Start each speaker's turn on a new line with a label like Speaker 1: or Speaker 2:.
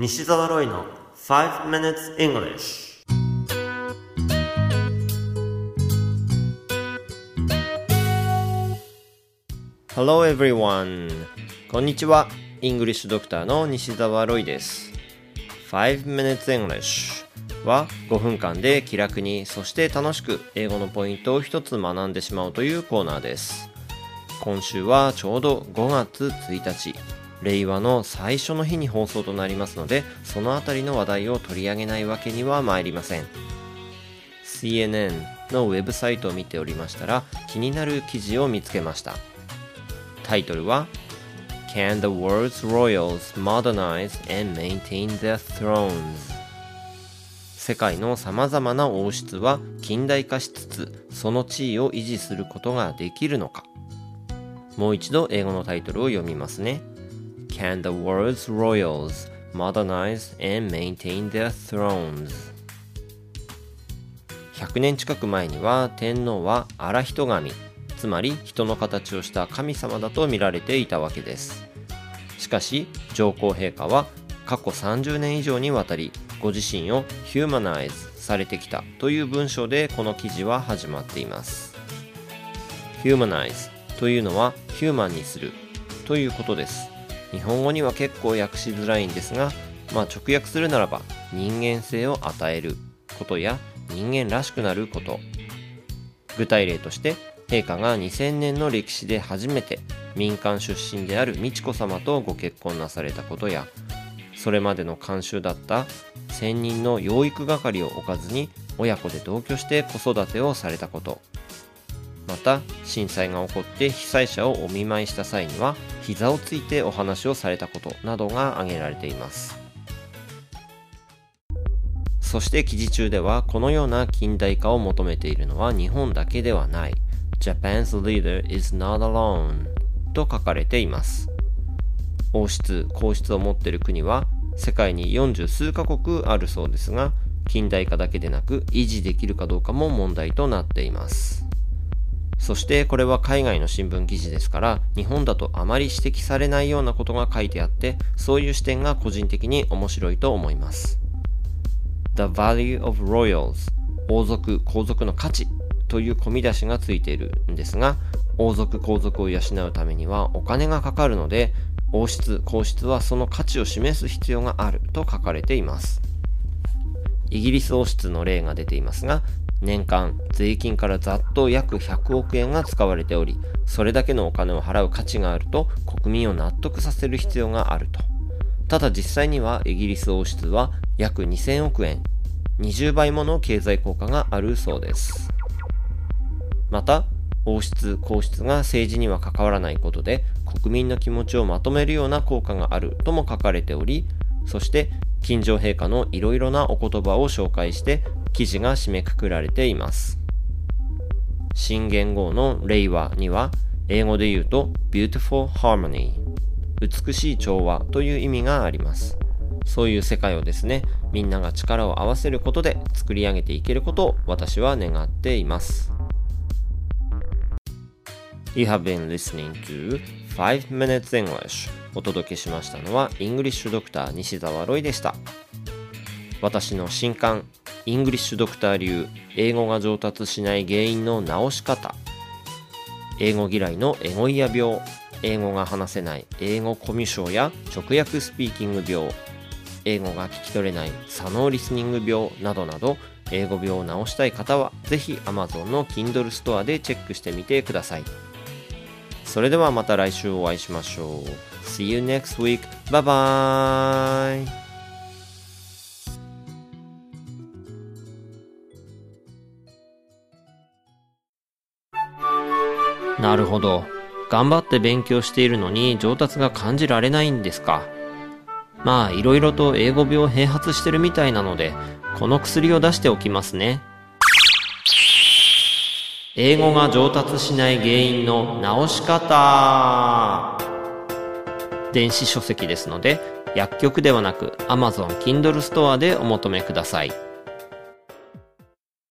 Speaker 1: 西澤ロイの5 minutes English Hello everyone こんにちは。イングリッシュドクターの西澤ロイです。5 minutes English は5分間で気楽にそして楽しく英語のポイントを一つ学んでしまうというコーナーです。今週はちょうど5月1日。令和の最初の日に放送となりますのでそのあたりの話題を取り上げないわけには参りません。CNN のウェブサイトを見ておりましたら気になる記事を見つけました。タイトルは Can the world's royals modernize and maintain their thrones? 世界のさまざまな王室は近代化しつつその地位を維持することができるのか。もう一度英語のタイトルを読みますね。Can the world's royals modernize and maintain their thrones? 100年近く前には天皇は荒人神つまり人の形をした神様だと見られていたわけです。しかし上皇陛下は過去30年以上にわたりご自身をヒューマナイズされてきたという文章でこの記事は始まっています。ヒューマナイズというのはヒューマンにするということです。日本語には結構訳しづらいんですが、まあ、直訳するならば人間性を与えることや人間らしくなること。具体例として陛下が2000年の歴史で初めて民間出身である美智子さまとご結婚なされたことやそれまでの慣習だった専任の養育係を置かずに親子で同居して子育てをされたこと。また震災が起こって被災者をお見舞いした際には膝をついてお話をされたことなどが挙げられています。そして記事中ではこのような近代化を求めているのは日本だけではない。Japan's leader is not alone と書かれています。王室皇室を持っている国は世界に40数カ国あるそうですが近代化だけでなく維持できるかどうかも問題となっています。そしてこれは海外の新聞記事ですから日本だとあまり指摘されないようなことが書いてあってそういう視点が個人的に面白いと思います。The value of royals 王族皇族の価値という込み出しがついているんですが王族皇族を養うためにはお金がかかるので王室皇室はその価値を示す必要があると書かれています。イギリス王室の例が出ていますが年間税金からざっと約100億円が使われており、それだけのお金を払う価値があると国民を納得させる必要があると。ただ実際にはイギリス王室は約2000億円、20倍もの経済効果があるそうです。また、王室、皇室が政治には関わらないことで国民の気持ちをまとめるような効果があるとも書かれており、そして金城陛下のいろいろなお言葉を紹介して記事が締めくくられています。新元号の令和には英語で言うと beautiful harmony 美しい調和という意味があります。そういう世界をですね、みんなが力を合わせることで作り上げていけることを私は願っています。You have been listening to 5 Minutes English. お届けしましたのはイングリッシュドクター西澤ロイでした。私の新刊イングリッシュドクター流英語が上達しない原因の直し方。英語嫌いの英語イヤ病。英語が話せない英語コミュ障や直訳スピーキング病。英語が聞き取れない左脳リスニング病。などなど英語病を治したい方はぜひ Amazon の Kindle ストアでチェックしてみてください。それではまた来週お会いしましょう See you next week. Bye bye. なるほど。頑張って勉強しているのに上達が感じられないんですか。まあ、いろいろと英語病併発してるみたいなので、この薬を出しておきますね。英語が上達しない原因の直し方電子書籍ですので、薬局ではなく Amazon Kindle ストアでお求めください。